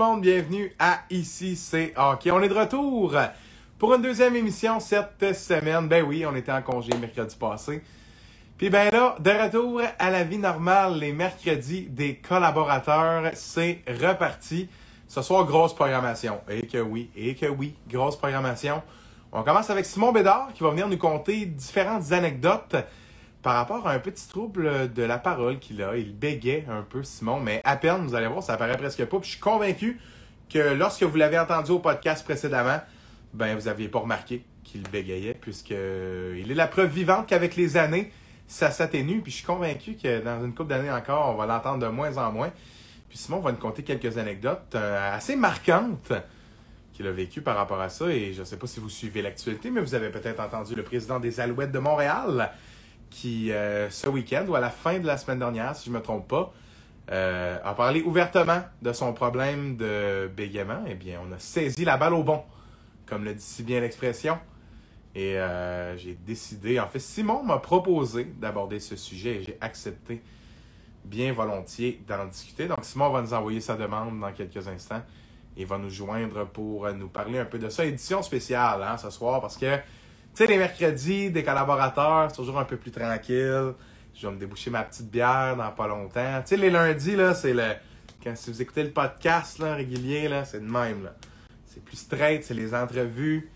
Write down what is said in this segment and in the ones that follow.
monde, bienvenue à Ici c'est Hockey. On est de retour pour une deuxième émission cette semaine. Ben oui, on était en congé mercredi passé. Puis ben là, de retour à la vie normale, les mercredis des collaborateurs, c'est reparti. Ce soir, grosse programmation. Et que oui, et que oui, grosse programmation. On commence avec Simon Bédard qui va venir nous conter différentes anecdotes par rapport à un petit trouble de la parole qu'il a. Il bégait un peu, Simon, mais à peine, vous allez voir, ça apparaît presque pas. Puis je suis convaincu que lorsque vous l'avez entendu au podcast précédemment, ben vous aviez pas remarqué qu'il bégayait, puisque il est la preuve vivante qu'avec les années, ça s'atténue. Puis je suis convaincu que dans une couple d'années encore, on va l'entendre de moins en moins. Puis Simon va nous conter quelques anecdotes euh, assez marquantes qu'il a vécues par rapport à ça. Et je ne sais pas si vous suivez l'actualité, mais vous avez peut-être entendu le président des Alouettes de Montréal qui, euh, ce week-end ou à la fin de la semaine dernière, si je ne me trompe pas, euh, a parlé ouvertement de son problème de bégaiement. Eh bien, on a saisi la balle au bon, comme le dit si bien l'expression. Et euh, j'ai décidé, en fait, Simon m'a proposé d'aborder ce sujet et j'ai accepté bien volontiers d'en discuter. Donc, Simon va nous envoyer sa demande dans quelques instants. Il va nous joindre pour nous parler un peu de ça. Édition spéciale hein, ce soir parce que, sais, les mercredis, des collaborateurs, c'est toujours un peu plus tranquille. Je vais me déboucher ma petite bière dans pas longtemps. Tu sais, les lundis, là, c'est le. Quand si vous écoutez le podcast là, régulier, là, c'est de même. Là. C'est plus straight, c'est les entrevues.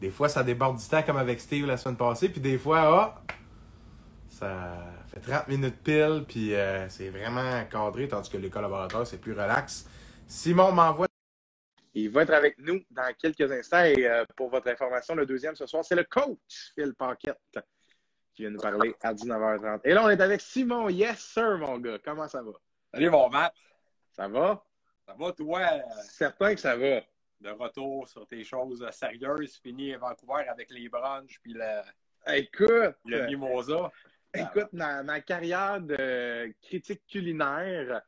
Des fois, ça déborde du temps comme avec Steve la semaine passée. Puis des fois, oh, ça fait 30 minutes pile. Puis euh, c'est vraiment cadré. Tandis que les collaborateurs, c'est plus relax. Simon m'envoie. Il va être avec nous dans quelques instants. Et euh, pour votre information, le deuxième ce soir, c'est le coach Phil Paquette qui vient nous parler à 19h30. Et là, on est avec Simon. Yes, sir, mon gars. Comment ça va? Salut, mon Matt. Ça va? Ça va, toi? Certain que ça va. De retour sur tes choses sérieuses, fini à Vancouver avec les brunchs puis le, Écoute, le mimosa. écoute, ma, ma carrière de critique culinaire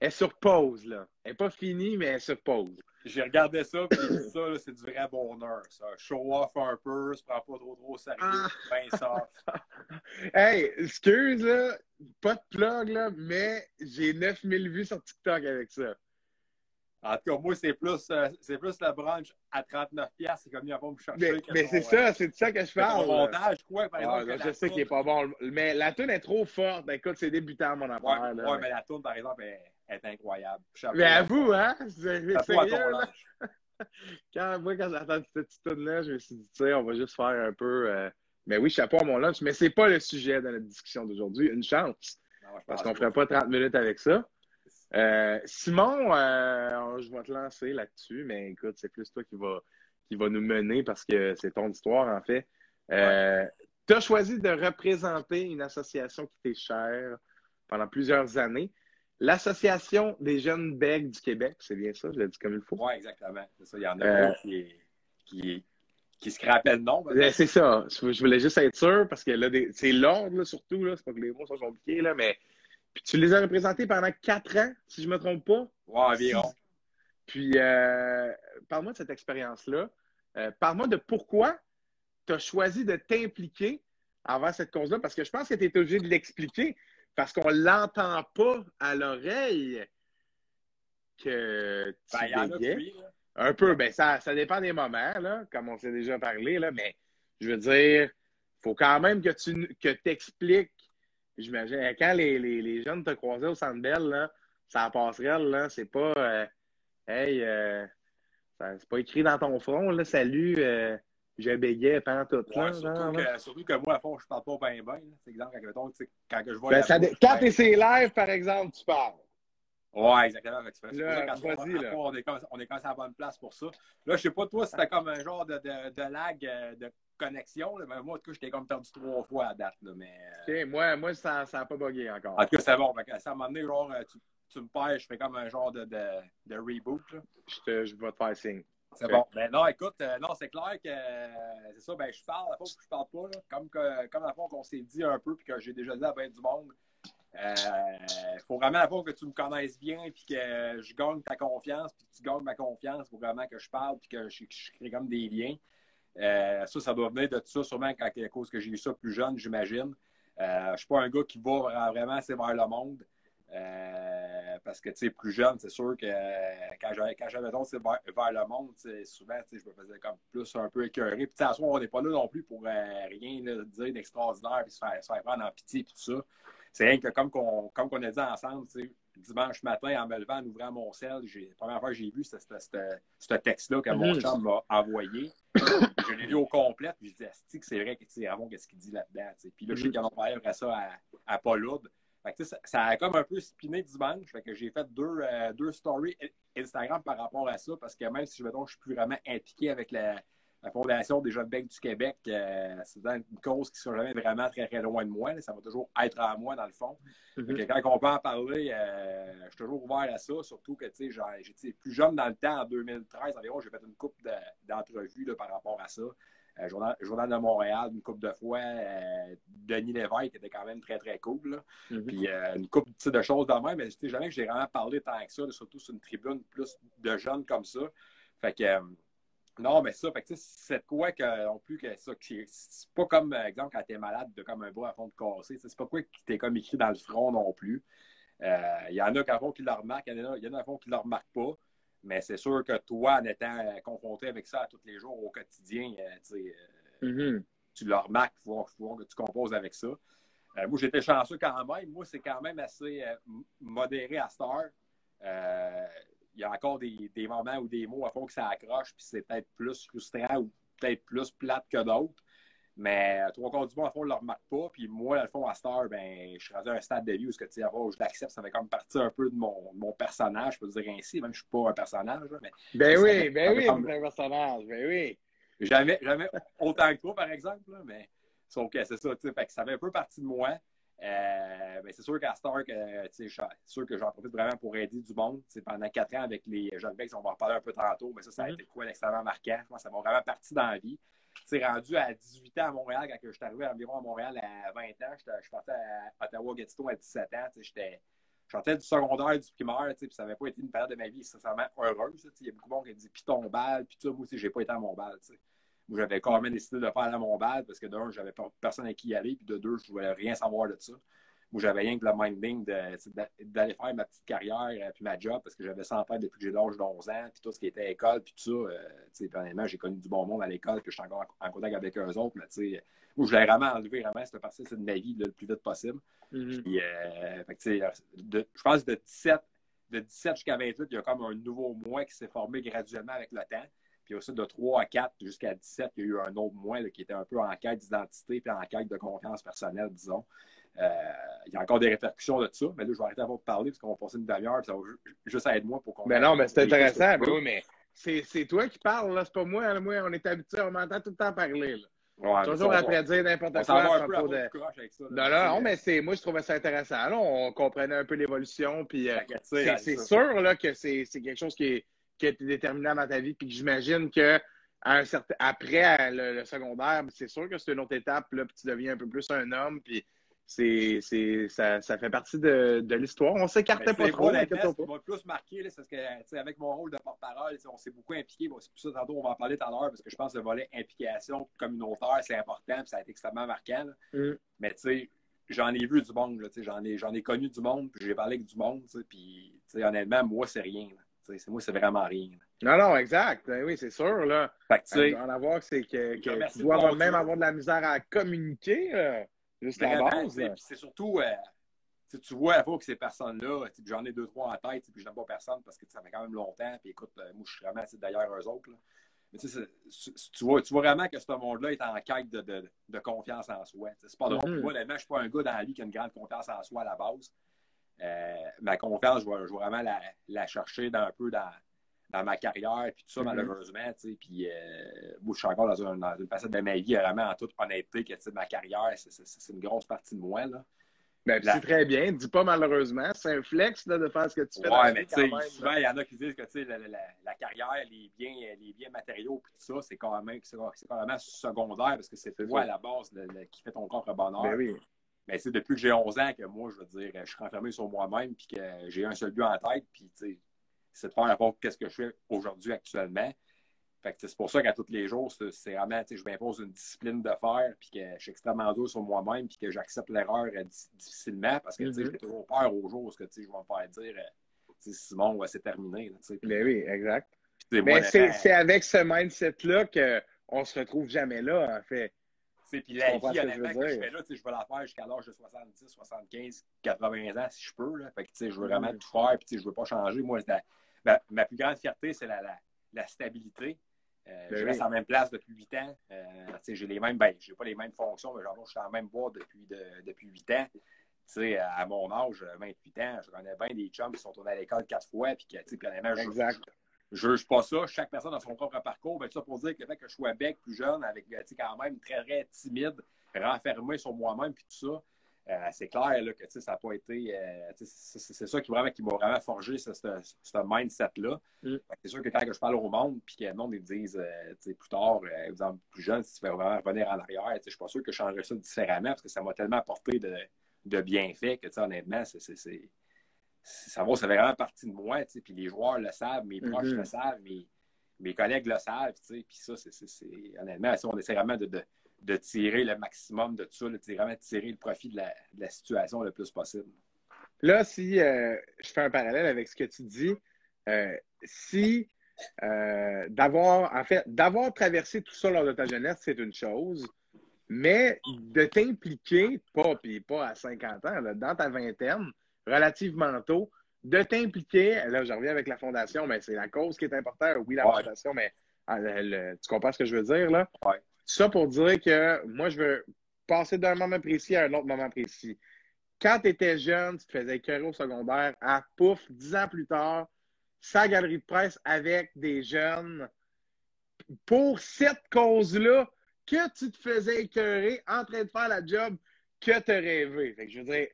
est sur pause, là. Elle n'est pas finie, mais elle est sur pause. J'ai regardé ça, puis ça, c'est du vrai bonheur. Ça. Show off un peu, se prend pas trop trop sérieux, Ah. ben soft. Hey, excuse, là, pas de plug, là, mais j'ai 9000 vues sur TikTok avec ça. En tout cas, moi, c'est plus, euh, c'est plus le brunch à 39$, c'est comme il va pas me chercher. Mais, c'est euh, ça, c'est de ça que je parle. montage, quoi, par Ah, exemple. je la sais qu'il est pas bon, mais la tune est trop forte. Ben, écoute, c'est débutant, mon affaire. ouais, mais la tourne, par exemple, est, est incroyable. Chapeau Mais à- avoue, hein? C'est sérieux. Quand, moi, quand j'ai entendu cette petite tune-là, je me suis dit, tu sais, on va juste faire un peu. euh, Mais oui, chapeau à mon lunch, mais c'est pas le sujet de notre discussion d'aujourd'hui. Une chance. Non, Parce qu'on ferait pas 30 minutes avec ça. Euh, Simon, euh, je vais te lancer là-dessus, mais écoute, c'est plus toi qui va, qui va nous mener parce que c'est ton histoire, en fait. Tu as choisi de représenter une association qui t'est chère pendant plusieurs années. L'Association des jeunes bègues du Québec, c'est bien ça, je l'ai dit comme il faut. Oui, exactement. C'est ça. Il y en a Euh, un qui, qui, qui se rappelle le nom. Ben, c'est ça. Je voulais juste être sûr parce que là, des- c'est là, surtout. Là. C'est pas que les mots sont compliqués, là, mais puis tu les as représentés pendant quatre ans, si je me trompe pas. Ouais, environ. Puis, euh, parle-moi de cette expérience-là. Euh, parle-moi de pourquoi tu as choisi de t'impliquer envers cette cause-là, parce que je pense que tu es obligé de l'expliquer, parce qu'on l'entend pas à l'oreille que tu Ben, il y en a bégayais. plus. là. Un peu, ben ça, ça dépend des moments, là, comme on s'est déjà parlé, là, mais je veux dire, faut quand même que tu que expliques. J'imagine, quand les, les, les jeunes te croisaient au Centre là, ça passerelle, là, c'est pas euh, Hey, euh, c'est pas écrit dans ton front, là, salut, euh, je bégayais pendant tout. Ouais, là, surtout, que, surtout que moi, à fond, je parle pas bien, bien. C'est exemple, quand, quand je vois. Ben, ça bouche, Quand ben- t'es sur live, par exemple, tu parles. Ouais, exactement. Là, là. soir, on est comme on est comme à la bonne place pour ça. Là, je sais pas, toi, c'était comme un genre de, de, de lag euh, de connexion. là, mais moi, en tout cas, j'étais comme perdu trois fois à date. Là, mais, euh, Ok, moi, moi ça n'a pas bugué encore. En tout cas, c'est bon. Ça m'a donné, genre, euh, tu, tu me perds, je fais comme un genre de, de, de reboot. là. Je, te, je vais te faire signe. C'est bon. Ben non, écoute, euh, non, c'est clair que euh, c'est ça, ben je parle, la fois que je parle pas, là, comme, que, comme la fois qu'on s'est dit un peu, puis que j'ai déjà dit à ben du monde. Il faut vraiment la fois que tu me connaisses bien, puis que je gagne ta confiance, puis que tu gagnes ma confiance pour vraiment que je parle, puis que je, je crée comme des liens. Euh, ça, ça doit venir de tout ça, sûrement à cause que j'ai eu ça plus jeune, j'imagine. Euh, je suis pas un gars qui va vraiment assez vers le monde. Euh, parce que, tu sais, plus jeune, c'est sûr que quand j'avais, quand j'avais vers, vers, le monde, souvent, tu sais, je me faisais comme plus un peu écœuré. Puis, tu sais, on n'est pas là non plus pour euh, rien dire d'extraordinaire, puis se faire, se faire prendre en pitié, puis tout ça. C'est rien que comme qu'on, comme qu'on a dit ensemble, tu sais, dimanche matin, en me levant, en ouvrant mon sel, la première fois que j'ai vu ce texte-là que mon mhm. chum m'a envoyé. je l'ai lu au complet, puis je dit, c'est vrai que Ramon, qu'est-ce qu'il dit là-dedans. Puis là, je sais qu'ils ont parlé après ça à, à Paul ça, ça, a comme un peu spiné dimanche. Fait que j'ai fait deux, euh, deux stories Instagram par rapport à ça, parce que même si je ne suis plus vraiment impliqué avec la, la Fondation des Jeunes Becs du Québec, euh, c'est une cause qui ne sera jamais vraiment très, très loin de moi. ça va toujours être à moi, dans le fond. Mm-hmm. Quand on peut en parler, euh, je suis toujours ouvert à ça, surtout que j'étais plus jeune dans le temps, en 2013 environ, j'ai fait une coupe d'entrevues par rapport à ça. Euh, journal, journal, de Montréal, une coupe de fois. Denis Lévesque était quand même très, très cool. Mm-hmm. Puis une coupe de choses de même, mais jamais que j'ai vraiment parlé tant que ça, surtout sur une tribune plus de jeunes comme ça. Fait que non, mais ça, c'est quoi que non plus que ça. C'est pas comme, euh, exemple, quand t'es malade de comme un bois à fond de cassé. C'est pas quoi qui t'est comme écrit dans le front non plus. Euh, il y en a qui fond qui le remarquent, il y en a, y en a fond qui le remarquent pas. Mais c'est sûr que toi, en étant euh, confronté avec ça tous les jours au quotidien, mm-hmm. tu le remarques, il faut, que tu composes avec ça. moi, j'étais chanceux quand même. Moi, c'est quand même assez modéré à Star il y a encore des, moments ou des mots à fond que ça accroche, puis c'est peut-être plus frustrant ou peut-être plus plate que d'autres. Mais euh, trois quarts du monde, à fond, ne le remarque pas. Puis moi, à fond, à Star, ben, je suis rendu à un stade de vie où ce que, tu sais, je l'accepte, ça fait comme partie un peu de mon, mon, personnage, je peux dire ainsi, même je suis pas un personnage. mais, ben oui, ben oui, comme... un personnage, ben oui. Jamais, jamais autant que toi, par exemple, mais sauf que c'est ça, tu sais, ça fait un peu partie de moi. Euh, ben, c'est sûr qu'à Stark, euh, c'est sûr que j'en profite vraiment pour aider du monde. pendant quatre ans avec les jeunes becs, on va en parler un peu tantôt, mais ça, ça a mm-hmm. été quoi d'extrêmement marquant? Moi, ça m'a vraiment parti dans la vie. C'est rendu à 18 ans à Montréal, quand je suis arrivé environ à Montréal à 20 ans, je suis parti à Ottawa-Gatineau à 17 ans. J'étais sortais du secondaire, du primaire, puis ça n'avait pas été une période de ma vie sincèrement heureuse. Il y a beaucoup de monde qui dit puis ton bal, puis tout moi aussi, j'ai pas été à mon bal. Moi, j'avais quand même décidé de faire à Montbal parce que d'un, j'avais personne à qui y aller, puis de deux, je voulais rien savoir de ça. Moi, j'avais rien que le minding d'aller faire ma petite carrière euh, puis ma job parce que j'avais ça en tête depuis que j'ai l'âge de 11 ans, puis tout ce qui était école, puis tout ça. Euh, j'ai connu du bon monde à l'école, puis je suis encore en, contact avec eux autres, mais tu sais, moi, je voulais vraiment enlever vraiment cette partie de ma vie le plus vite possible. Mm-hmm. Puis, euh, je pense de 17, de 17 jusqu'à 28, il y a comme un nouveau moi qui s'est formé graduellement avec le temps. Puis aussi de 3 à 4 jusqu'à 17, il y a eu un autre mois qui était un peu en quête d'identité puis en quête de confiance personnelle, disons. Euh, il y a encore des répercussions de ça, mais là, je vais arrêter avant de parler parce qu'on va passer une demi-heure ça va juste aider moi pour qu'on. Mais non, mais c'est intéressant. Ben oui, mais c'est toi qui parles, là, c'est pas moi. Moi, on est habitué, on m'entend tout le temps parler. Là. Ouais, Toujours après dire n'importe quoi à propos de. non, non, mais c'est moi je trouvais ça intéressant. Là, on comprenait un peu l'évolution, puis euh, c'est sûr là, que c'est quelque chose qui est, qui a été déterminant dans ta vie, puis que j'imagine que un certain, après le, secondaire, c'est sûr que c'est une autre étape, là, puis tu deviens un peu plus un homme, puis c'est, ça, ça, fait partie de, de l'histoire. On s'écartait pas trop. Ce qui m'a plus marqué, c'est que avec mon rôle de porte-parole, on s'est beaucoup impliqué. c'est pour ça tantôt on va en parler tout à l'heure, parce que je pense que le volet implication communautaire, c'est important, puis ça a été extrêmement marquant. Mm. Mais tu sais, j'en ai vu du monde, j'en ai, j'en ai connu du monde, puis j'ai parlé avec du monde, puis honnêtement, moi, c'est rien. Moi, c'est vraiment rien. Non, non, exact. Ben oui, c'est sûr. Là. Fait que, en avoir, c'est que, que tu dois même avoir de la misère à communiquer, juste la base. C'est surtout, euh, tu vois à que ces personnes-là, j'en ai deux, trois en tête, puis je n'aime pas personne parce que ça fait quand même longtemps. Puis écoute, euh, moi, je suis vraiment d'ailleurs eux autres. Là. Mais tu, vois, tu vois vraiment que ce monde-là est en quête de, de, de confiance en soi. C'est pas drôle. Mm-hmm. Moi, je ne suis pas un gars dans la vie qui a une grande confiance en soi à la base. Euh, ma confiance, je vais, vraiment la, chercher dans, un peu dans, ma carrière, puis tout ça, mm-hmm. malheureusement. Puis, euh, moi, je suis encore dans, une facette de ma vie, vraiment en toute honnêteté, que ma carrière, c'est une grosse partie de moi. Là. Ben, c'est très bien. Dis pas malheureusement. C'est un flex de faire ce que tu fais. Ouais, mais tu sais, souvent, il y en a qui disent que la, la, la, carrière, les biens, les biens matériaux, puis tout ça, c'est quand, même, secondaire parce que c'est toi à la base qui fait ton propre bonheur. Ben oui. Mais c'est depuis que j'ai 11 ans que moi, je veux dire, je suis renfermé sur moi-même, puis que j'ai un seul but en tête, puis c'est de faire rapport qu'est-ce que je fais aujourd'hui, actuellement. c'est pour ça qu'à tous les jours, c'est vraiment, je m'impose une discipline de faire, puis que je suis extrêmement dur sur moi-même, puis que j'accepte l'erreur euh, difficilement, parce que mm-hmm. j'ai toujours peur au jour où je vais me faire dire euh, Simon, c'est terminé. Mais ben oui, exact. Mais c'est avec ce mindset-là qu'on se retrouve jamais là, en fait. Puis la vie, honnêtement, que, je fais là, je veux la faire jusqu'à l'âge de 70, 75, 80 ans, si je peux. Là. Fait que, je veux vraiment tout faire, puis je veux pas changer. Moi, ma, plus grande fierté, c'est la, la, la, stabilité. Euh, ben je reste en même place depuis 8 ans. Euh, j'ai les mêmes, ben, j'ai pas les mêmes fonctions, mais genre, je suis en même bois depuis, de, depuis 8 ans. sais, à mon âge, 28 ans, je connais bien des chums qui sont tournés à l'école quatre fois, puis que, honnêtement, exact. Je ne juge pas ça. Chaque personne a son propre parcours. Ben, ça pour dire que le fait que je sois bec, plus jeune, avec quand même très, très timide, renfermé sur moi-même, puis tout ça, euh, c'est clair là, que ça n'a pas été. Euh, c'est ça qui, m'a vraiment forgé ce, ce, mindset-là. Mm. C'est sûr que quand je parle au monde, puis que le monde me dise euh, plus tard, exemple, plus jeune, si tu veux vraiment revenir en arrière, je ne suis pas sûr que je changerais ça différemment parce que ça m'a tellement apporté de, de bienfaits que honnêtement, c'est. Ça, va, ça fait vraiment partie de moi, puis les joueurs le savent, mes proches mm-hmm. le savent, mes, mes collègues le savent, puis ça, c'est honnêtement, on essaie vraiment de de tirer le maximum de tout ça, de vraiment tirer le profit de la, situation le plus possible. Là, si euh, je fais un parallèle avec ce que tu dis, euh, si euh, d'avoir, en fait, d'avoir traversé tout ça lors de ta jeunesse, c'est une chose, mais de t'impliquer, pas, puis pas à 50 ans, dans ta vingtaine, relativement tôt, de t'impliquer, là, je reviens avec la fondation, mais c'est la cause qui est importante, oui, la fondation, mais ah, tu comprends ce que je veux dire, là? Ouais. Ça pour dire que moi, je veux passer d'un moment précis à un autre moment précis. Quand tu étais jeune, tu te faisais écœurer au secondaire, à pouf, dix ans plus tard, sa galerie de presse avec des jeunes pour cette cause-là que tu te faisais écœurer en train de faire la job que tu rêvé. Fait que je veux dire,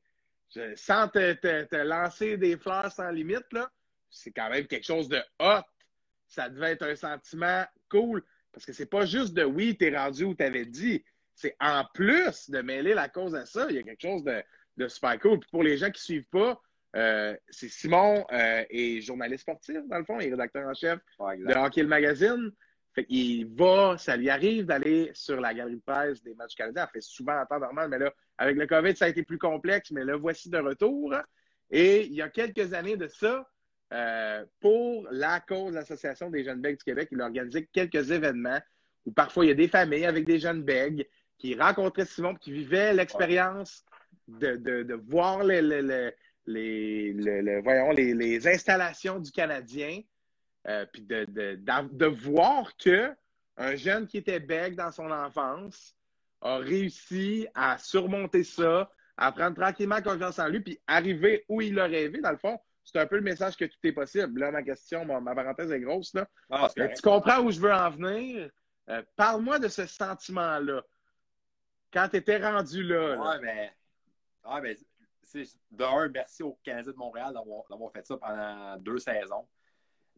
sans te, te, lancer des fleurs sans limite, là, c'est quand même quelque chose de hot. Ça devait être un sentiment cool. Parce que c'est pas juste de oui, t'es rendu où t'avais dit. C'est en plus de mêler la cause à ça, il y a quelque chose de, de super cool. Puis pour les gens qui suivent pas, euh, c'est Simon euh, est journaliste sportif, dans le fond, il est rédacteur en chef de Hockey le Magazine. Qu'il va, ça lui arrive d'aller sur la galerie de presse des matchs canadiens. Il fait souvent en temps normal, mais là, avec le COVID, ça a été plus complexe, mais le voici de retour. Et il y a quelques années de ça, euh, pour la cause de l'Association des jeunes bègues du Québec. Il a organisé quelques événements où parfois il y a des familles avec des jeunes bègues qui rencontraient Simon, qui vivaient l'expérience de, voir les, les, voyons, les, installations du Canadien, euh, puis de, de, voir que un jeune qui était bègue dans son enfance a réussi à surmonter ça, à prendre tranquillement confiance en lui, puis arriver où il a rêvé, dans le fond, c'est un peu le message que tout est possible. Là, ma question, ma, parenthèse est grosse. Là. Ah, tu comprends où je veux en venir? Euh, parle-moi de ce sentiment-là. Quand tu étais rendu là. Oui, mais. Ah, mais d'un, merci au Canadien de Montréal d'avoir fait ça pendant deux saisons.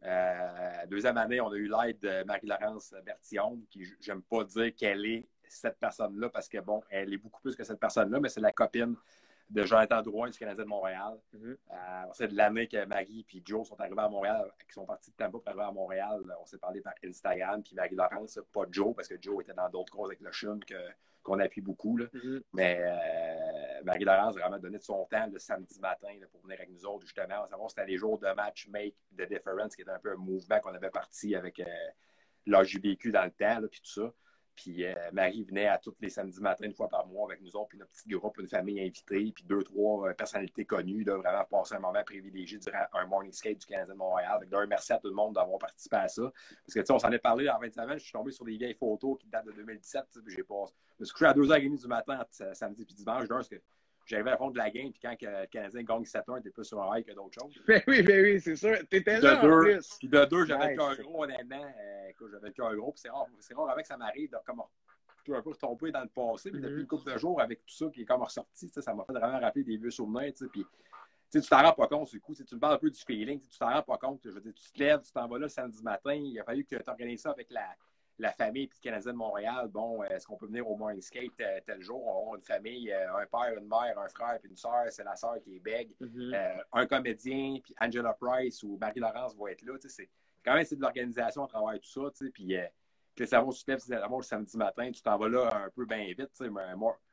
Euh, deuxième année, on a eu l'aide de Marie-Laurence Bertillon, qui j'aime pas dire qu'elle est cette personne-là parce que, bon, elle est beaucoup plus que cette personne-là, mais c'est la copine de Jonathan Drouin du Canadien de Montréal. Mhm. Euh, c'est de l'année que Marie et Joe sont arrivés à Montréal, qui sont partis de Tampa pour arriver à Montréal. On s'est parlé par Instagram, puis Marie-Laurence, pas Joe, parce que Joe était dans d'autres causes avec le chum qu'on appuie beaucoup. Mhm. Mais euh, Marie-Laurence a vraiment donné de son temps le samedi matin pour venir avec nous autres, justement. À savoir, c'était les jours de match Make the Difference, qui était un peu un mouvement qu'on avait parti avec euh, l'AJBQ dans le temps, puis tout ça. Puis euh, Marie venait à tous les samedis matins, une fois par mois, avec nous autres, puis notre petit groupe, une famille invitée, puis deux, trois euh, personnalités connues, là, vraiment passer un moment privilégié durant un morning skate du Canadien de Montréal. Donc, merci à tout le monde d'avoir participé à ça. Parce que, tu sais, on s'en est parlé en 20 semaines, je suis tombé sur des vieilles photos qui datent de 2017, puis j'ai pas. Je me suis couché à 2h30 du matin, samedi puis dimanche, parce que j'arrivais à fond de la game, puis quand le Canadien gagne 7-1, t'es plus sur un high que d'autres choses. Ben oui, ben oui, c'est sûr. T'étais là. De deux, Puis de deux, j'avais le cœur gros, honnêtement. Euh, écoute, j'avais le cœur gros, puis c'est rare, c'est rare avec ça m'arrive de comme tout un peu retomber dans le passé. Puis depuis mm-hmm. une couple de jours, avec tout ça qui est comme ressorti, ça m'a fait vraiment rappeler des vieux souvenirs. Puis tu t'en rends pas compte, du coup, tu me parles un peu du feeling, tu t'en rends pas compte. Je veux dire, tu te lèves, tu t'en vas là samedi matin, il a fallu que tu organises ça avec la, la famille puis le Canadien de Montréal, bon, est-ce qu'on peut venir au morning skate euh, tel jour? On a une famille, euh, un père, une mère, un frère puis une soeur, c'est la soeur qui est bègue. Euh, un comédien, puis Angela Price ou Marie-Laurence vont être là. C'est quand même, c'est de l'organisation à travers tout ça. Puis, euh, que ça va, tu te lèves le samedi matin, tu t'en vas là un peu bien vite, tu sais.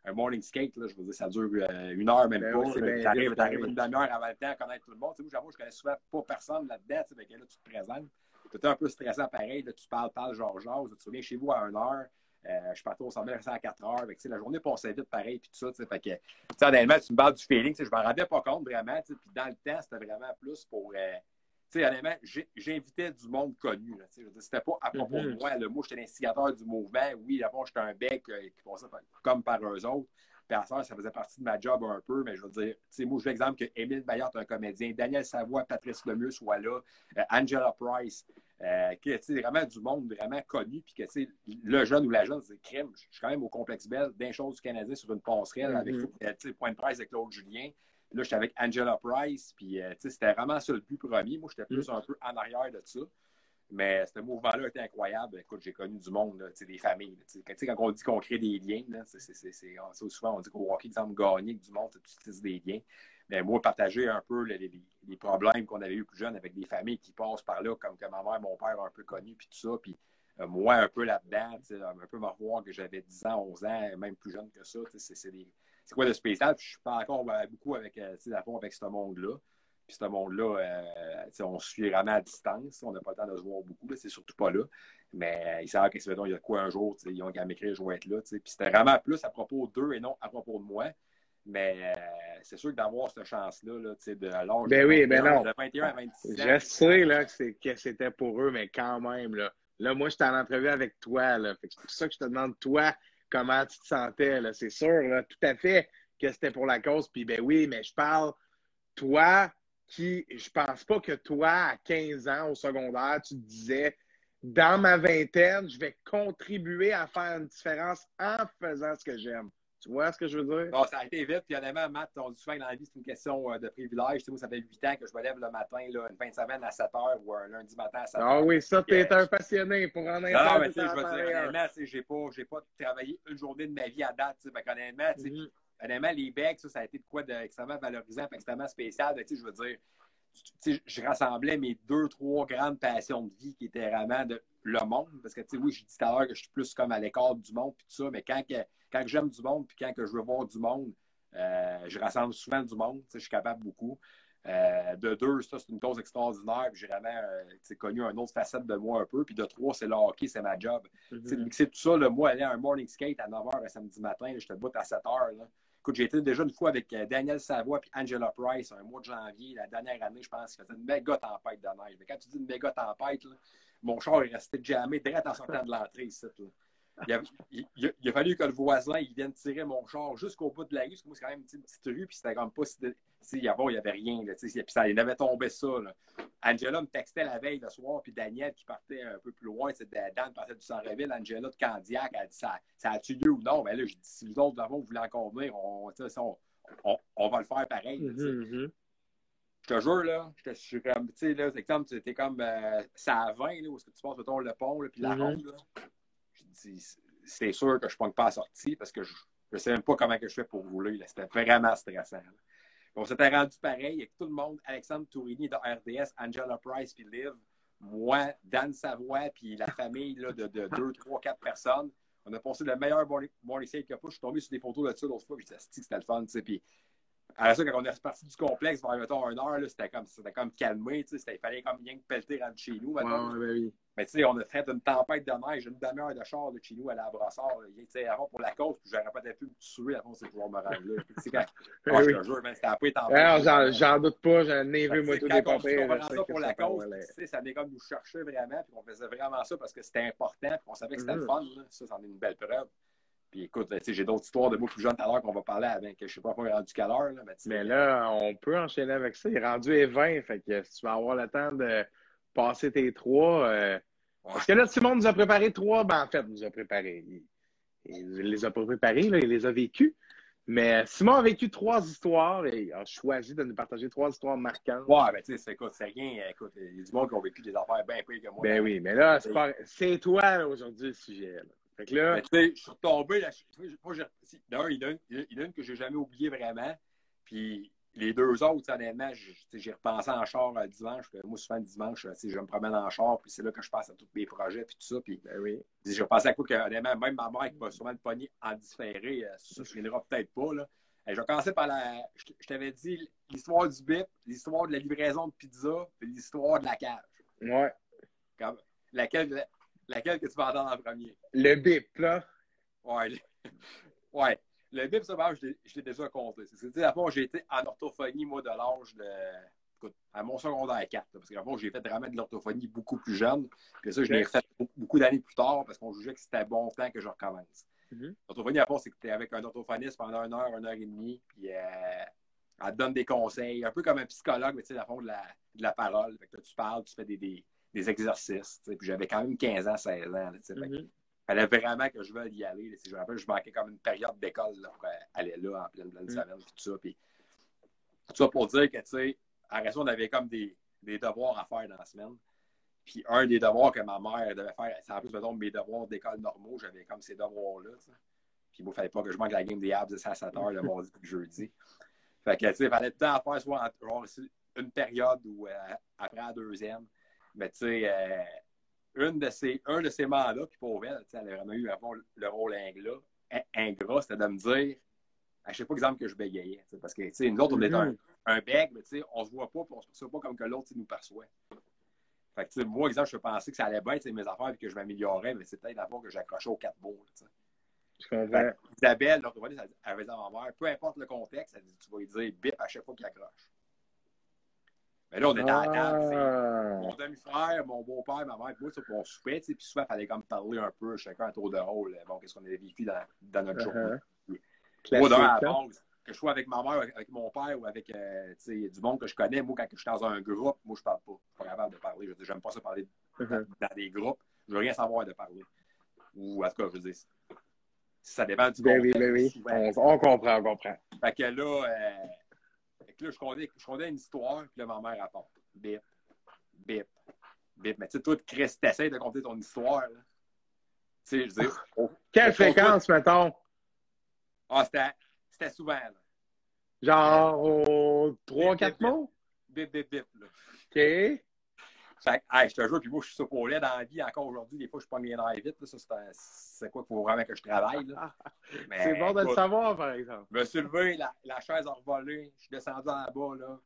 Un, morning skate, là, je veux dire, ça dure euh, une heure, même ben pas. Tu arrives, une demi-heure avant le temps à connaître tout le monde. J'avoue, je connais souvent pas personne là-dedans, tu sais. là, tu te présentes. Tu un peu stressant pareil, là, tu parles, parles, genre, genre. Tu viens chez vous à une heure. Euh, je partais au sommet à 4 heures. la journée passait vite pareil, puis tout ça. Fait que, honnêtement, tu me parles du feeling. Je m'en rendais pas compte vraiment. Puis dans le temps, c'était vraiment plus pour. Euh, sais, honnêtement, j'invitais du monde connu. C'était pas à propos de mm-hmm. moi. Moi, j'étais l'instigateur du mouvement. Oui, d'abord, j'étais un bec euh, qui passait comme par eux autres. Puis à ça, ça faisait partie de ma job un peu, mais je veux dire, moi, je veux l'exemple que Émile Bayard est un comédien, Daniel Savoie, Patrice Lemieux soit là, Angela Price. Euh, qui est vraiment du monde vraiment connu, puis que le jeune ou la jeune, c'est crème. Je suis quand même au complexe Belle, d'un chose du Canadien sur une passerelle avec mm-hmm. euh, point de presse avec Claude Julien. Là, j'étais avec Angela Price, puis euh, c'était vraiment ça le but premier. Moi, j'étais plus mm-hmm. un peu en arrière de ça. Mais ce mouvement-là était incroyable. Écoute, j'ai connu du monde, là, des familles. Quand, quand on dit qu'on crée des liens, c'est souvent on dit qu'au hockey, exemple, gagner du monde, tu utilises des liens. Mais moi, partager un peu les, problèmes qu'on avait eu plus jeunes avec des familles qui passent par là, comme que ma mère, mon père un peu connu, puis tout ça. Puis euh, moi, un peu là-dedans, un peu me revoir que j'avais 10 ans, 11 ans, même plus jeune que ça. C'est quoi de spécial? Puis je suis pas encore beaucoup avec, euh, avec ce monde-là. Puis ce monde-là, euh, on suit vraiment à distance. On n'a pas le temps de se voir beaucoup. C'est surtout pas là. Mais ils savent que il y a quoi un jour, ils ont qu'à m'écrire, je vais être là. Puis c'était vraiment plus à propos d'eux et non à propos de moi. Mais euh, c'est sûr que d'avoir cette chance-là, là, de l'âge ben oui, ben non. de 21 à 26 ans. Je sais là, que c'était pour eux, mais quand même, là, là moi, j'étais en entrevue avec toi. C'est pour ça que je te demande, toi, comment tu te sentais. C'est sûr, là, tout à fait que c'était pour la cause. Puis ben oui, mais je parle, toi, qui, je pense pas que toi, à 15 ans au secondaire, tu te disais, dans ma vingtaine, je vais contribuer à faire une différence en faisant ce que j'aime. Tu vois ce que je veux dire? Bon, ça a été vite. Puis honnêtement, Matt, on dit souvent que dans la vie, c'est une question euh, de privilège. Tu sais, moi, ça fait 8 ans que je me lève le matin, là, une fin de semaine à 7 h ou un lundi matin à 7 h. Ah oui, ça, tu es un passionné pour en être Non, mais tu sais, je veux dire, honnêtement, j'ai pas, j'ai pas travaillé une journée de ma vie à date. Tu sais, honnêtement, tu sais, mm-hmm. Honnêtement, les becs, ça, ça a été de quoi d'extrêmement valorisant, extrêmement spécial. Tu sais, je veux dire, je rassemblais mes deux, trois grandes passions de vie qui étaient vraiment de le monde. Parce que, tu sais, oui, j'ai dit tout à l'heure que je suis plus comme à l'écart du monde, puis tout ça, mais quand, quand j'aime du monde, puis quand que je veux voir du monde, euh, je rassemble souvent du monde, tu sais, je suis capable beaucoup. Euh, de deux, ça, c'est une cause extraordinaire. Puis j'ai vraiment euh, connu un autre facette de moi un peu. Puis de trois, c'est le hockey, c'est ma job. Mm Mixer tout ça, le moi, aller à un morning skate à 9h un samedi matin, je te botte à 7h. Écoute, j'ai été déjà une fois avec euh, Daniel Savoie et Angela Price un mois de janvier, la dernière année, je pense, qu'il faisait une méga tempête de neige. Mais quand tu dis une méga tempête, mon char est resté jamais direct en sortant de l'entrée ici. Il a, il, a, fallu que le voisin il vienne tirer mon char jusqu'au bout de la rue, parce que moi, c'est quand même une petite rue, puis c'était comme pas il n'y avait rien. Là, puis ça, il avait tombé ça. Là. Angela me textait la veille de soir, puis Daniel qui partait un peu plus loin, Dan partait du Centre-Ville, Angela de Candiac, elle a dit ça, ça a-tu lieu ou non? Mais là, je dis si vous autres d'avant vous voulez encore venir, on, on, on, va le faire pareil. Mm-hmm, mm-hmm. Je te jure, là, je suis comme, tu sais, là, exemple, comme, euh, ça à 20, là, où est-ce que tu passes, mettons, le pont, là, puis la mm-hmm. ronde, là. Je dis, c'est sûr que je ne pas à sortie parce que je ne sais même pas comment que je fais pour rouler. C'était vraiment stressant. On s'était rendu pareil avec tout le monde, Alexandre Tourini de RDS, Angela Price puis Liv, moi, Dan Savoie, puis la famille là, de, de deux, trois, quatre personnes. On a passé le meilleur morning, morning qu'il y a pas. Je suis tombé sur des photos de ça l'autre fois, puis je disais, c'était le fun. Puis alors ça, quand on est reparti du complexe vers, mettons, une heure, c'était comme, comme calmé, il fallait comme bien que pelleter rentre chez nous, maintenant. Mais tu sais, on a fait une tempête de neige, une demi-heure de char de chez nous à la Brassard. Tu sais, avant pour la côte, puis j'aurais peut-être pu me tuer avant c'est pouvoir me rendre là. Tu sais, quand, ben oh, je te jure, c'était tempête. J'en doute pas, j'en ai vu, moi, les papiers. On ça pour la côte, tu sais, ça venait comme nous chercher vraiment, puis on faisait vraiment ça parce que c'était important, puis on savait que c'était le mm-hmm. fun. Ça, c'en est une belle preuve. Puis écoute, j'ai d'autres histoires de moi plus jeunes tout à l'heure qu'on va parler avec, je ne sais pas pas rendu quelle heure. Là, mais, là, on peut enchaîner avec ça. Il est rendu à 20, fait que si tu vas avoir le temps de passer tes trois. Euh... Parce que là, Simon nous a préparé trois, ben en fait, nous a préparé. Il, les a pas préparés, là, il les a vécus. Mais Simon a vécu trois histoires et a choisi de nous partager trois histoires marquantes. Ouais, ben tu sais, écoute, c'est rien. Écoute, il y a du monde qui ont vécu des affaires bien pires que moi. Ben oui, mais là, c'est toi aujourd'hui le sujet. Là. Fait que là. je suis retombé. Là, moi, il y en a une que j'ai jamais oublié vraiment. Puis les deux autres, honnêtement, j'ai repensé en char dimanche. Moi, souvent, dimanche, je me promène en char, puis c'est là que je passe à tous mes projets, puis tout ça. Puis, ben oui. J'ai repensé à quoi que, honnêtement, même ma mère qui va sûrement le pogner en différé, euh, ça ne finira peut-être pas. Là. Je vais commencer par la. Je, t'avais dit l'histoire du bip, l'histoire de la livraison de pizza, puis l'histoire de la cage. Ouais. Comme, laquelle, laquelle que tu vas entendre en premier? Le bip, là. Ouais. Ouais. Le bip, ça, je l'ai déjà compté. C'est-à-dire, à j'ai été en orthophonie, moi, de l'âge de. Écoute, à mon secondaire 4. parce qu'à fond, j'ai fait vraiment de l'orthophonie beaucoup plus jeune. Puis ça, je l'ai refait beaucoup d'années plus tard parce qu'on jugeait que c'était bon temps que je recommence. Mm-hmm. L'orthophonie, à fond, c'est que tu es avec un orthophoniste pendant une heure, une heure et demie. Puis euh, elle te donne des conseils, un peu comme un psychologue, mais tu sais, à fond, de la, de la parole. Fait que tu parles, tu fais des, des, des exercices. Puis j'avais quand même 15 ans, 16 ans. Là, fallait vraiment que je veuille y aller. Si je me rappelle, je manquais comme une période d'école pour aller là en pleine, pleine mm. semaine, puis tout ça. Puis, tout ça pour dire que, tu sais, à raison, on avait comme des, des, devoirs à faire dans la semaine. Puis un des devoirs que ma mère devait faire, c'est en plus, mettons, mes devoirs d'école normaux, j'avais comme ces devoirs-là. Puis il ne fallait pas que je manque la game des Habs de 7 h le mardi et le jeudi. Fait que, tu sais, il fallait tout le temps faire soit genre, une période ou euh, après la deuxième. Mais tu sais, euh, une de ces, un de ces mandats, puis pour elle, elle a vraiment eu le rôle ingrat, ingrat c'était de me dire, à chaque fois exemple que je bégayais. Parce que nous autres, on est un, mm-hmm. un bègue, mais on ne se voit pas, puis on ne se perçoit pas comme que l'autre nous perçoit. Fait que, moi, exemple, je pensais que ça allait bien, mes affaires, et que je m'améliorais, mais c'est peut-être d'abord que j'accrochais aux quatre mots. Isabelle, l'autre elle avait dit à ma mère, peu importe le contexte, elle dit, tu vas lui dire bip à chaque fois qu'il accroche. Mais là, on était à la table. Ah. Mon demi-frère, mon beau-père, ma mère, moi, on soupait, puis souvent, il fallait comme parler un peu, chacun à tour de rôle. Bon, qu'est-ce qu'on avait vécu dans, dans notre uh-huh. journée. Moi, d'un à la hein? base, que je sois avec ma mère, avec mon père ou avec euh, du monde que je connais, moi, quand je suis dans un groupe, moi, je parle pas. Je suis pas capable de parler. Je n'aime pas ça parler uh-huh. dans, des groupes. Je veux rien savoir de parler. Ou, en tout cas, je veux dire, ça dépend du ben Oui, ben oui. On, comprend, on comprend. Fait que là, euh, là, je comptais, je une histoire, puis là, ma mère rapporte. Bip, bip, bip. Mais tu sais, toi, Chris, t'essayes de compter ton histoire. Là. Tu sais, je dis. Quelle fréquence, mettons? Ah, c'était souvent. Là. Genre, aux 3-4 mots? Bip, bip, bip. Là. OK. Fait hey, je te jure, puis moi, je suis supposé dans la vie encore aujourd'hui. Des fois, je suis pas bien dans vite. Là. Ça, c'est quoi qu'il faut vraiment que je travaille. c'est bon de le savoir, par exemple. Je me suis levé, la, la chaise a revolé. Je suis descendu en bas, là,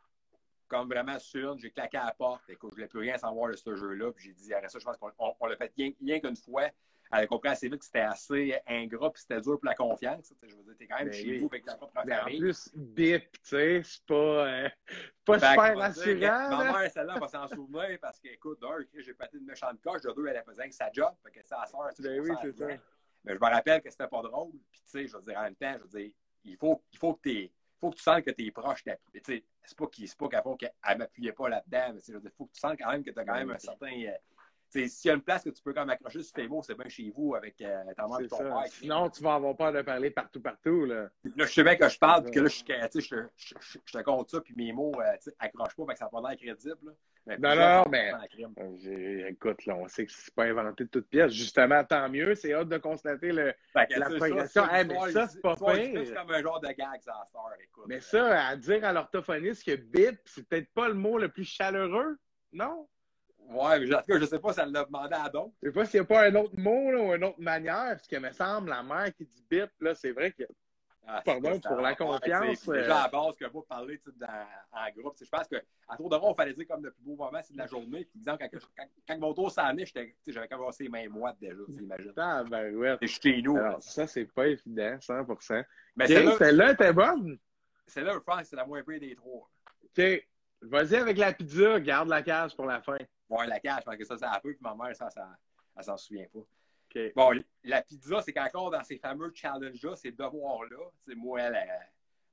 comme vraiment sûr. J'ai claqué à la porte. Écoute, je voulais plus rien savoir de ce jeu-là. Puis j'ai dit, arrête ça, je pense qu'on l'a fait rien, rien qu'une fois elle a compris assez vite que c'était assez ingrat et c'était dur pour la confiance. Je veux dire, t'es quand même ben chez vous avec ta propre famille. En plus, bip, tu sais, c'est pas, euh, pas super rassurant. Ma mère, celle-là, va s'en souvenir parce que, écoute, d'un, j'ai pété une méchante coche, de deux, elle a faisait sa job, fait que ça, sort, ben oui, c'est ça. Mais je me rappelle que c'était pas drôle. Puis, tu sais, je veux dire, en même temps, je veux dire, il faut, il faut que tu faut que tu sens que tes proches t'appuient. Tu sais, c'est pas qu'elle ne m'appuyait pas là-dedans, mais il faut que tu sens quand même que tu as quand même un certain. Euh, s'il y a une place que tu peux quand même accrocher sur tes mots, c'est bien chez vous avec euh, ta mère et ton père. Sinon, tu vas avoir peur de parler partout, partout. Là, là je sais bien que je parle, puis que là, je, je, je, je, te compte ça, puis mes mots euh, accrochent pas, que ça n'a pas l'air crédible. Mais non, non, mais euh, écoute, là, on sait que c'est pas inventé de toutes pièces. Justement, tant mieux, c'est hâte de constater le, la progression. Ça, mais ça, c'est pas pire. C'est comme un genre de gag, ça, sort, écoute. Mais ça, à dire à l'orthophoniste que bip, c'est peut-être pas le mot le plus chaleureux, non? Ouais, mais en tout cas, je sais pas si elle l'a demandé à d'autres. Je sais pas s'il n'y a pas un autre mot là, ou une autre manière, parce que me semble, la mère qui dit bip, là, c'est vrai que. Ah, Pardon pour la confiance. C'est déjà à base que vous parler dans, en groupe. Je pense qu'à tour de rôle, il fallait dire comme le plus beau moment, c'est de la journée. Puis disant, quand, quand, quand mon tour s'en est, j'avais commencé les mains moites déjà, imagines. Ah, ben ouais. C'est chez nous. Alors, ça, c'est pas évident, 100%. Mais celle-là t'es bonne. Celle-là, je pense que c'est la moins pire des trois. OK. Vas-y avec la pizza, garde la case pour la fin. Ouais, la cage, parce que ça, ça a peu, puis ma mère, ça, ça elle s'en souvient pas. Bon, la pizza, c'est qu'encore dans ces fameux challenges-là, ces devoirs-là, moi,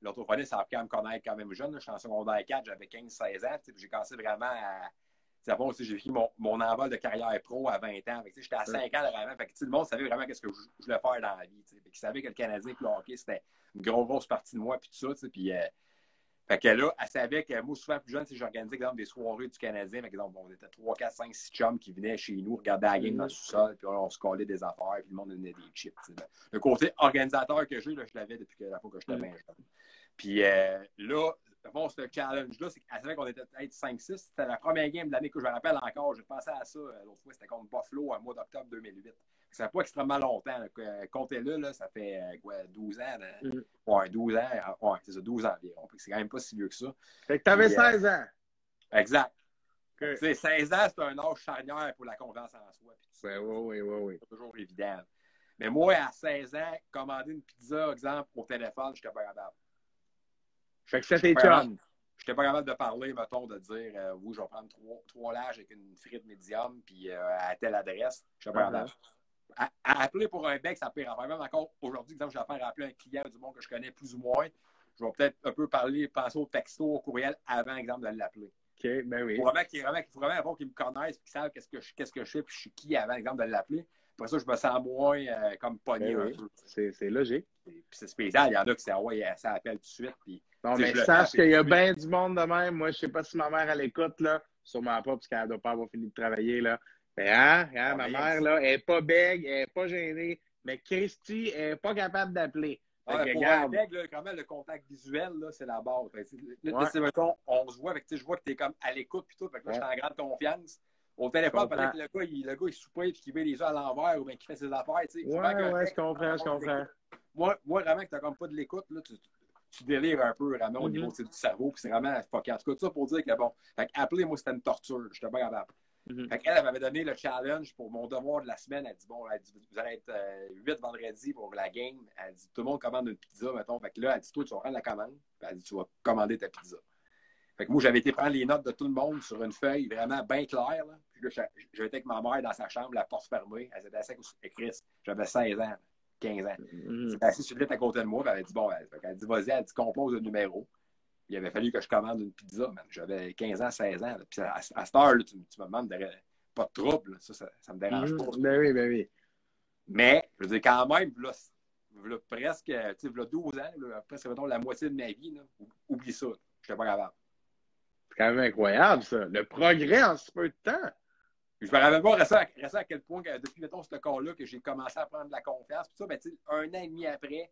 l'orthophoniste, ça a appris à me connaître quand même jeune. Je suis en secondaire 4, j'avais 15-16 ans. J'ai commencé vraiment à. Bon, j'ai vécu mon, mon envol de carrière pro à 20 ans. J'étais à 5 ans vraiment. Fait que, le monde savait vraiment qu'est-ce que je, voulais faire dans la vie. Ils savaient que le Canadien et le hockey, c'était une grosse, grosse partie de moi. Puis tout ça. Puis, euh, fait que là, elle savait que moi, souvent plus jeune, si j'organisais exemple, des soirées du Canadien, exemple, on était 3, 4, 5, 6 chums qui venaient chez nous regarder la game dans le sous-sol, puis on se collait des affaires, puis le monde donnait des chips. Le côté organisateur que j'ai, je l'avais depuis la fois que j'étais mm. bien jeune. Puis euh, là, bon, ce challenge-là, c'est qu'à qu'on était peut-être 5-6. C'était la première game de l'année que je me rappelle encore. J'ai pensé à ça euh, l'autre fois, c'était contre Buffalo au mois d'octobre 2008. Ça fait pas extrêmement longtemps. Comptez-le, là, ça fait euh, quoi, 12 ans. Mm. Ouais, 12 ans. Ouais, c'est ça, 12 ans environ. C'est quand même pas si vieux que ça. Fait que t'avais 16 ans. Exact. Okay. 16 ans, c'est un âge charnière pour la confiance en soi. Oui, oui, oui, oui. C'est toujours évident. Mais moi, à 16 ans, commander une pizza, exemple, au téléphone, je n'étais pas capable. Fait que c'était chum. Je n'étais pas capable de parler, mettons, de dire euh, oui, je vais prendre trois, trois lages avec une frite médium, puis euh, à telle adresse. Je n'étais pas capable. Uh-huh. À, appeler pour un bec, ça peut faire. Même encore aujourd'hui, exemple, je vais faire appeler un client du monde que je connais plus ou moins. Je vais peut-être un peu parler, penser au texto, au courriel avant, exemple, de l'appeler. OK, ben oui. Il faut vraiment qu'il faut vraiment qu'ils me connaissent, qu'ils savent qu'est-ce que je, qu'est-ce que je fais, puis je suis qui avant, exemple, de l'appeler. Après ça, je me sens moins euh, comme pogné ben un peu. C'est, logique. Puis c'est spécial. Il y en a qui ça, ouais, ça appelle tout de suite. Puis, non, mais sache qu'il y a bien du monde de même. Moi, je sais pas si ma mère, elle écoute, là. Sûrement pas, parce qu'elle ne doit pas avoir fini de travailler, là. Mais hein, hein ma mère, là, elle n'est pas bègue, elle n'est pas gênée. Mais Christy, elle n'est pas capable d'appeler. Ah, pour un bègue, là, quand même, le contact visuel, c'est la base. Là, ouais. mettons, on se voit, avec, je vois que tu es comme à l'écoute, puis tout. Fait que là, je suis en grande confiance au téléphone pendant que le gars, il, le gars, il soupait et qu'il met les yeux à l'envers ou bien qu'il fait ses affaires. Tu sais, ouais, ouais, je comprends, je comprends. Moi, moi, vraiment, que t'as comme pas de l'écoute, là, tu, tu délires un peu vraiment au niveau mm-hmm. du cerveau, puis c'est vraiment fucké. En tout cas, ça pour dire que bon, fait appeler, moi, c'était une torture. Je J'étais pas capable. Mm-hmm. Fait qu'elle, elle m'avait donné le challenge pour mon devoir de la semaine. Elle dit Bon, elle dit, vous allez être euh, 8 vendredi pour la game. Elle dit Tout le monde commande une pizza, mettons. Fait que là, elle dit Toi, tu vas prendre la commande. Puis elle dit Tu vas commander ta pizza. Fait que moi, j'avais été prendre les notes de tout le monde sur une feuille vraiment bien claire. Là. Puis là, j'étais avec ma mère dans sa chambre, la porte fermée. Elle était assise avec Chris. J'avais 16 ans. 15 ans. Mm -hmm. assise sur le lit à côté de moi, elle a dit Bon, elle, dit Vas-y, elle dit Compose le numéro. Il avait fallu que je commande une pizza, J'avais 15 ans, 16 ans. Puis à, cette heure, là, tu, me demandes de, pas de trouble. Ça, ça, me dérange pas. Ben oui, ben oui. Mais, je veux dire, quand même, là, là presque, tu sais, là, 12 ans, presque mettons, la moitié de ma vie, oublie ça. Je n'étais pas capable. C'est quand même incroyable, ça. Le progrès en si peu de temps. Je me rappelle pas récemment, à quel point, depuis, mettons, ce cas-là, que j'ai commencé à prendre de la confiance. Puis ça, ben, un an et demi après,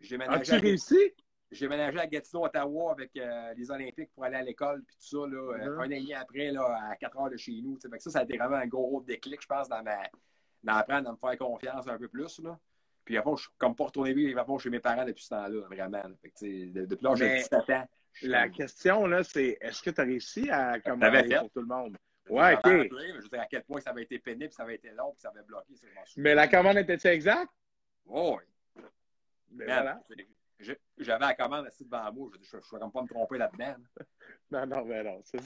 j'ai ménagé. As-tu réussi? J'ai ménagé à Gatineau, Ottawa, avec euh, les Olympiques pour aller à l'école, puis tout ça, là, euh, mm-hmm. un an et demi après, là, à 4 heures de chez nous. Fait que ça, ça a été vraiment un gros déclic, je pense, dans ma dans apprendre à me faire confiance un peu plus. Là. Puis après, je suis comme pas retourné vivre chez mes parents depuis ce temps-là, vraiment. Fait que, depuis là, j'ai 17 ans. La question, là, c'est est-ce que tu as réussi à commander pour tout le monde? Ouais, OK. je veux dire à quel point ça avait été pénible, ça avait été long, puis ça avait bloqué. Mais la commande était-tu exacte? Oh, oui. Ben voilà. J'avais la commande assise devant moi. Je ne vais pas me tromper là-dedans. non, non, mais non. Ça,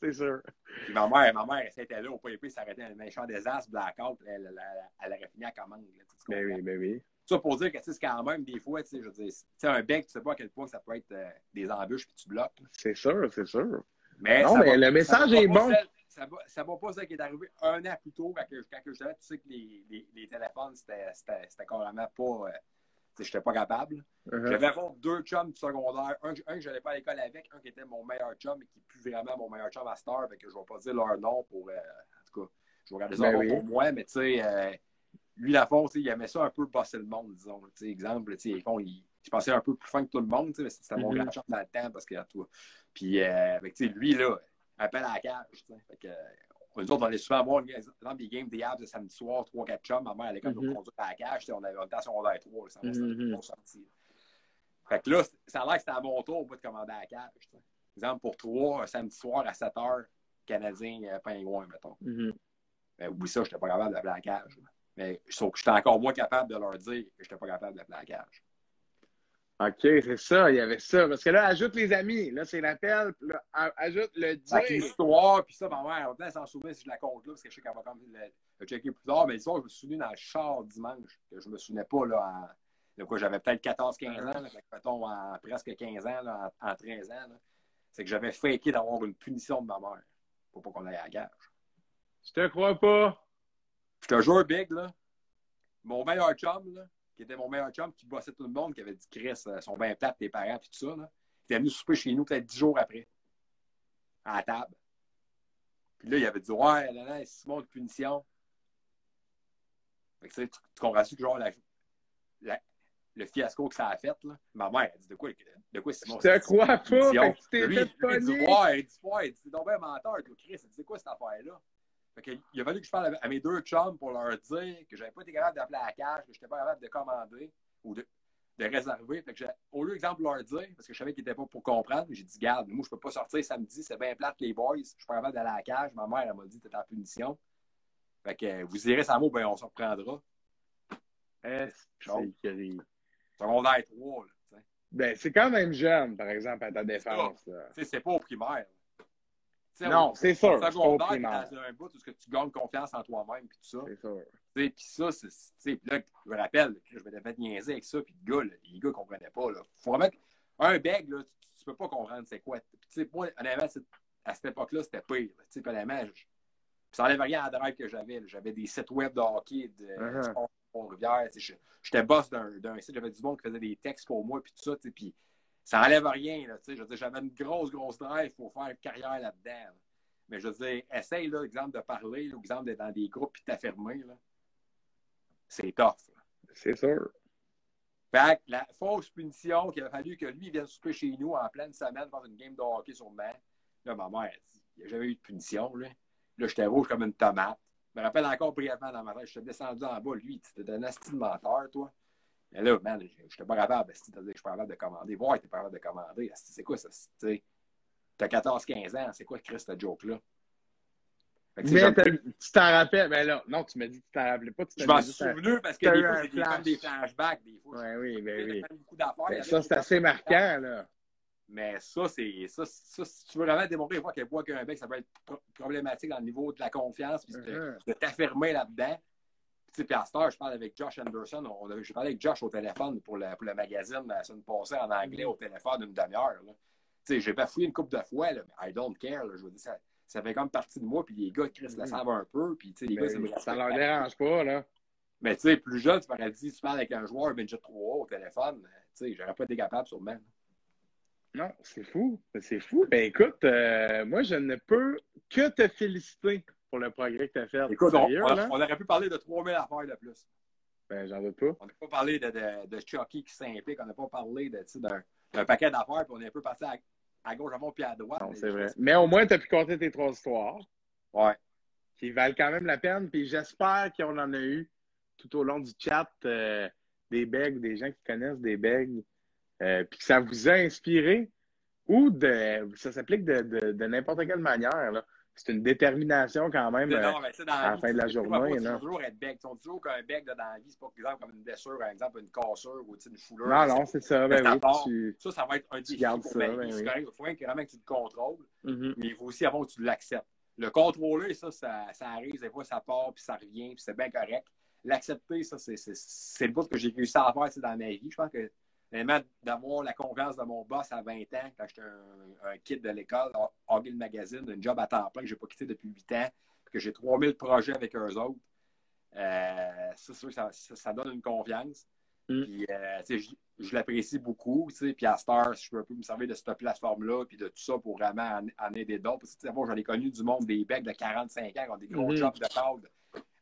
c'est sûr. Puis ma mère, ma mère, elle était là au pas épée, s'arrêtait un méchant désastre, blackout. Elle, elle, elle, aurait fini la commande. Là, ben oui, ben oui. Ça pour dire que c'est quand même des fois, je veux dire, un bec, tu sais pas à quel point ça peut être euh, des embûches puis tu bloques. C'est sûr, c'est sûr. Mais, non, mais le message est bon. ça ne va pas ça qui est arrivé un an plus tôt quand, quand je savais, tu sais que les, les, les téléphones, c'était carrément pas. Euh, je n'étais pas capable. Uh-huh. J'avais deux chums du secondaire. Un, un que je n'allais pas à l'école avec, un qui était mon meilleur chum, mais qui n'est plus vraiment mon meilleur chum à Star. Fait que je ne vais pas dire leur nom pour. Euh, en tout cas, je vais regarder ça ben pour moi, mais tu sais, euh, lui, la fond, il aimait ça un peu bosser le monde, disons. Exemple, il, il, je pensais un peu plus fin que tout le monde, mais c'était mon mm-hmm. grand chum dans le temps parce que toi. Puis, euh, lui, là, appelle à la cage. Fait que, nous autres, on allait souvent voir exemple, des games des Habs le samedi soir, 3-4 chums. Ma mère allait comme nous mm-hmm. conduire à la cage. On avait un son secondaire 3. Ça mm sorti. Fait que là, ça a l'air que c'était à mon tour de commander à la cage. Exemple, pour 3, un samedi soir à 7 h, Canadien, euh, Pingouin, mettons. Mm Ben, oublie ça, je n'étais pas capable d'appeler la cage. Mais sauf que j'étais encore moins capable de leur dire que je n'étais pas capable d'appeler la cage. OK, c'est ça, il y avait ça. Parce que là, ajoute les amis. Là, c'est l'appel. Ajoute le dire. Avec l'histoire, puis ça, ma mère, on peut s'en souvenir si je la compte là, parce que je sais qu'elle va quand même le, checker plus tard. Mais l'histoire, je me souviens dans le char dimanche, que je me souvenais pas, là, en, quoi, j'avais peut-être 14-15 ans, là, mettons, en presque 15 ans, là, en, 13 ans. C'est que j'avais faké d'avoir une punition de ma mère pour pas qu'on aille à la gage. Je te crois pas. Je te jure, Big, là. Mon meilleur chum, là, qui était mon meilleur chum, qui bossait tout le monde, qui avait dit Chris, euh, son bien plate, tes parents, puis tout ça. Là. Il était venu souper chez nous peut-être dix jours après, à la table. Puis là, il avait dit Ouais, là, là, Simon de punition. Fait que, tu, tu comprends-tu que genre, la, le fiasco que ça a fait, là, ma mère, elle dit de quoi, de quoi Simon Je te crois pas, fait que tu t'es fait pogner. Il dit, ouais, il dit, ouais, il dit, donc ben menteur, Chris, il dit, c'est quoi cette affaire-là? Fait que, il a fallu que je parle à mes deux chums pour leur dire que j'avais pas été capable d'appeler à la cage, que j'étais pas capable de commander ou de, de réserver. Fait que au lieu d'exemple leur dire, parce que je savais qu'ils n'étaient pas pour comprendre, j'ai dit, garde, moi, je peux pas sortir samedi, c'est bien plate les boys, je suis pas capable d'aller à la cage. Ma mère, elle m'a dit, t'es en punition. Fait que vous irez sans mot, ben on se reprendra. Est-ce que Secondaire 3, là. Ben, c'est quand même jeune, par exemple, à ta défense. C'est pas au primaire. Non, c'est sûr. Secondaire, dans un bout où tu gagnes confiance en toi-même puis tout ça. C'est sûr. Puis ça, c'est. Là, je me rappelle, je m'étais fait niaiser avec ça, puis le gars, les gars ne comprenaient pas. Là. Faut remettre un beg, là, tu, ne peux pas comprendre c'est quoi. Puis, moi, honnêtement, à cette époque-là, c'était pire. Tu sais, honnêtement, je, ça n'enlève rien à la drive que j'avais. J'avais des sites web de hockey de uh rivière J'étais boss d'un site, j'avais du monde qui faisait des textes pour moi, puis tout ça. Puis ça n'enlève rien. Là, j'avais une grosse, grosse drive pour faire carrière là-dedans. Mais je veux dire, essaye, là, exemple, de parler, l'exemple d'être dans des groupes puis t'affirmer. C'est tough. C'est sûr. Fait que la fausse punition qu'il a fallu que lui vienne souper chez nous en pleine semaine faire une game de hockey sur le Là, ma mère, il n'y a jamais eu de punition. Là, là j'étais rouge comme une tomate. Je me rappelle encore brièvement dans ma tête, je suis descendu en bas. Lui, tu étais un asti menteur, toi. Et là, man, je n'étais pas capable. Je suis pas capable de commander. Voir, tu pas capable de commander. C'est quoi ça? Tu as 14-15 ans. C'est quoi, Chris, cette joke-là? Mais tu t'en rappelles, mais là, non, tu m'as dit que tu t'en rappelais pas. je m'en suis souvenu parce que des fois, c'est comme des flashbacks. Des fois, ouais, oui, ben oui. Beaucoup ben, ça, c'est assez marquant, là. Mais ça, c'est ça, ça, si tu veux vraiment démontrer une fois qu'elle voit qu'un bec, ça peut être problématique dans le niveau de la confiance, puis uh-huh. de, t'affirmer là-dedans. Puis, puis à Star, je parle avec Josh Anderson. On, je parlais avec Josh au téléphone pour le, pour le magazine la semaine passée en anglais au téléphone d'une demi-heure. J'ai pas fouillé une couple de fois, là, mais I don't care. Là, je veux dire, ça, ça fait comme partie de moi, puis les gars, Chris, la mm. savent un peu, puis les gars, ben, ça, leur dérange pas, là. Mais tu sais, plus jeune, tu m'aurais dit, tu parles avec un joueur Benji 3 au téléphone, tu sais, j'aurais pas été capable sûrement. Non, c'est fou. C'est fou. Ben écoute, euh, moi, je ne peux que te féliciter pour le progrès que tu as fait. Écoute, on, aurait pu parler de 3000 affaires de plus. Ben, j'en veux pas. On n'a pas parlé de, de, Chucky qui s'implique, on n'a pas parlé d'un paquet d'affaires, puis on est un peu passé à, à gauche, à mon puis à droite. Non, c'est vrai. Mais au moins, tu as pu compter tes trois histoires. Ouais. Qui valent quand même la peine. Puis j'espère qu'on en a eu tout au long du chat euh, des begs, des gens qui connaissent des begs euh, puis que ça vous a inspiré, ou de, ça s'applique de, de, de n'importe quelle manière. C'est une détermination quand même euh, à la fin de la journée. Tu toujours être bec. Tu toujours qu'un bec dans la vie, c'est pas exemple, comme une blessure, par exemple, une cassure ou une foulure. Non, non, c'est ça. Ben oui, Ça, ça va être un défi pour ça, ben Il faut vraiment que tu le contrôles, mm-hmm. mais il faut aussi avant que tu l'acceptes. Le contrôler, ça, ça, ça, arrive, des fois, ça part, puis ça revient, puis c'est bien correct. L'accepter, ça, c'est le bout que j'ai réussi à faire dans ma vie. Je pense que d'avoir la confiance de mon boss à 20 ans, quand j'étais un, un, kid de l'école, Hoggle Magazine, un job à temps plein que je n'ai pas quitté depuis 8 ans, que j'ai 3000 projets avec eux autres. Euh, ça, ça, ça, donne une confiance. Mm. Puis, euh, je, l'apprécie beaucoup. Puis à Star, je peux un peu me servir de cette plateforme-là, puis de tout ça pour vraiment en, aider d'autres. Parce que j'en ai connu du monde des becs de 45 ans qui ont des gros mm-hmm. jobs de code.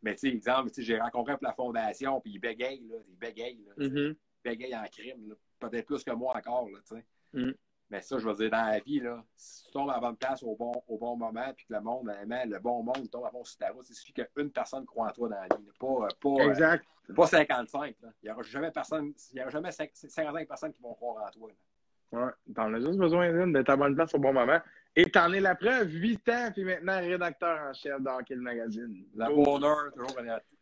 Mais tu sais, exemple, j'ai rencontré la fondation, puis ils bégayent, là, ils bégayent. Là, mm-hmm bégaye en crime, peut-être plus que moi encore. Là, mm. Mais ça, je veux dire, dans la vie, là, si tu tombes à la bonne place au bon, au bon moment, puis que le monde, le bon monde tombe à fond sur ta route, il suffit qu'une personne croit en toi dans la vie. Pas, pas, exact. pas 55. Là. Il n'y aura jamais, personne, il y aura jamais 55 personnes qui vont croire en toi. Ouais, t'en as juste besoin d'une, d'être à la bonne place au bon moment. Et t'en es la preuve, 8 ans, puis maintenant rédacteur en chef d'Hockey le Magazine. La bonheur, toujours,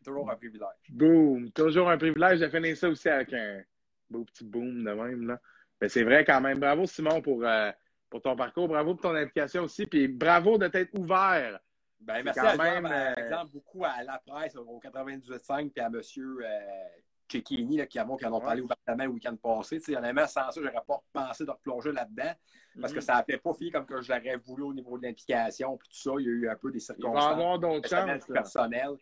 toujours un privilège. Boom! Toujours un privilège de finir ça aussi avec un beau petit boom de même. Là. Mais c'est vrai quand même. Bravo Simon pour, euh, pour ton parcours. Bravo pour ton implication aussi. Puis bravo de t'être ouvert. Ben, merci quand même, par euh, exemple, beaucoup à la presse au 98.5 puis à M. Cecchini, qui, a, qui en ont parlé ouvertement le week-end passé. Honnêtement, sans ça, je n'aurais pas pensé de replonger là-dedans parce que mm. ça n'a pas fini comme que je l'aurais voulu au niveau de l'implication. Puis tout ça, il y a eu un peu des circonstances. Personnelles.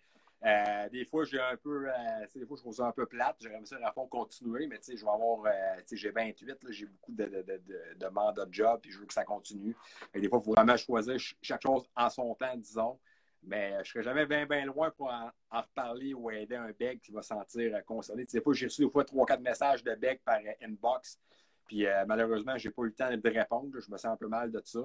Euh, des fois, j'ai un peu, euh, des fois, je trouve ça un peu plate. J'aimerais ça à fond continuer, mais je vais avoir, euh, j'ai 28, j'ai beaucoup de, de, de, de, mandats de job, puis je veux que ça continue. Et des fois, il faut vraiment choisir chaque chose en son temps, disons. Mais je ne serais jamais bien, bien loin pour en, reparler ou aider un beg qui va sentir euh, concerné. Des fois, j'ai reçu des fois 3-4 messages de beg par euh, inbox. Puis malheureusement, je n'ai pas eu le temps de répondre. Je me sens un peu mal de ça.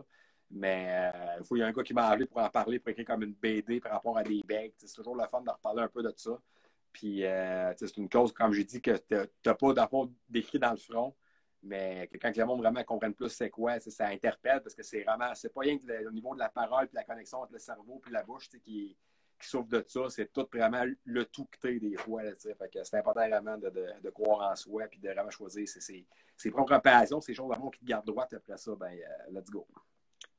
Mais il faut y a un gars qui m'a appelé pour en parler, pour écrire comme une BD par rapport à des begs. C'est toujours le fun de reparler un peu de ça. Puis c'est une cause, comme j'ai dit, que tu n'as pas d'apport décrit dans le front. Mais quand le monde vraiment comprenne plus c'est quoi, ça interpelle parce que c'est vraiment, c'est pas rien que au niveau de la parole puis la connexion entre le cerveau puis la bouche qui, qui souffre de ça. C'est tout vraiment le tout que des fois. c'est important vraiment de, croire en soi puis de vraiment choisir ses, ses, propres passions, ces choses vraiment qui te gardent droite après ça. Ben, euh, let's go.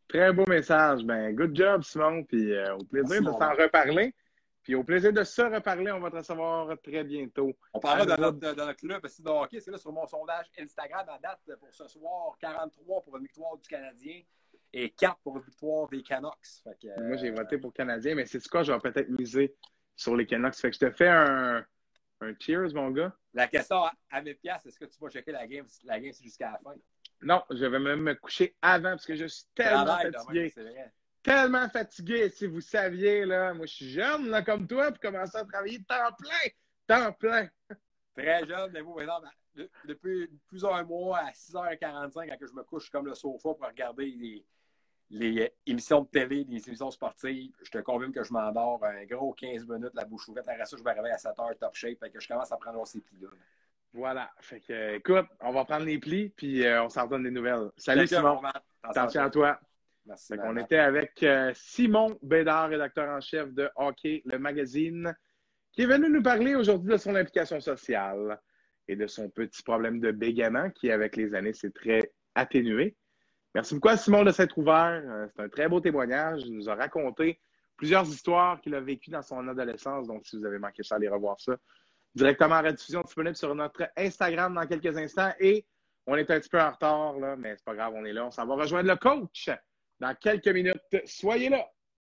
Très beau message. Ben, good job, Simon. Puis euh, au plaisir de s'en reparler. Puis au plaisir de se reparler, on va te recevoir très bientôt. On parlera de notre, de notre, club de hockey. C'est là sur mon sondage Instagram à date pour ce soir 43 pour une victoire du Canadien et 4 pour une victoire des Canucks. Moi, j'ai voté pour Canadien, mais c'est quoi? Je vais peut-être miser sur les Canucks. Fait que je te fais un, un cheers, mon gars. La question à 1000 est-ce que tu vas checker la game, la game jusqu'à la fin? Non, je vais même me coucher avant parce que je suis tellement fatigué tellement fatigué. Si vous saviez, là, moi, je suis jeune, là, comme toi, puis commencer à travailler temps plein. Temps plein. Très jeune, mais vous, exemple, depuis plusieurs mois à 6h45, quand je me couche comme le sofa pour regarder les, les émissions de télé, les émissions sportives, je te confirme que je m'endors un gros 15 minutes, la bouche ouverte. Après ça, je me réveille à 7 h top shape, fait que je commence à prendre ces plis-là. Voilà. Fait que, écoute, on va prendre les plis, puis euh, on s'en donne des nouvelles. Salut, Simon. Attention à toi. On était avec euh, Simon Bédard, rédacteur en chef de Hockey, le magazine, qui est venu nous parler aujourd'hui de son implication sociale et de son petit problème de bégaiement qui, avec les années, s'est très atténué. Merci beaucoup à Simon de s'être ouvert. Euh, c'est un très beau témoignage. Il nous a raconté plusieurs histoires qu'il a vécues dans son adolescence. Donc, si vous avez manqué ça, allez revoir ça directement en rediffusion disponible sur notre Instagram dans quelques instants. Et on est un petit peu en retard, là, mais c'est pas grave, on est là. On s'en va rejoindre le coach dans quelques minutes. Soyez là.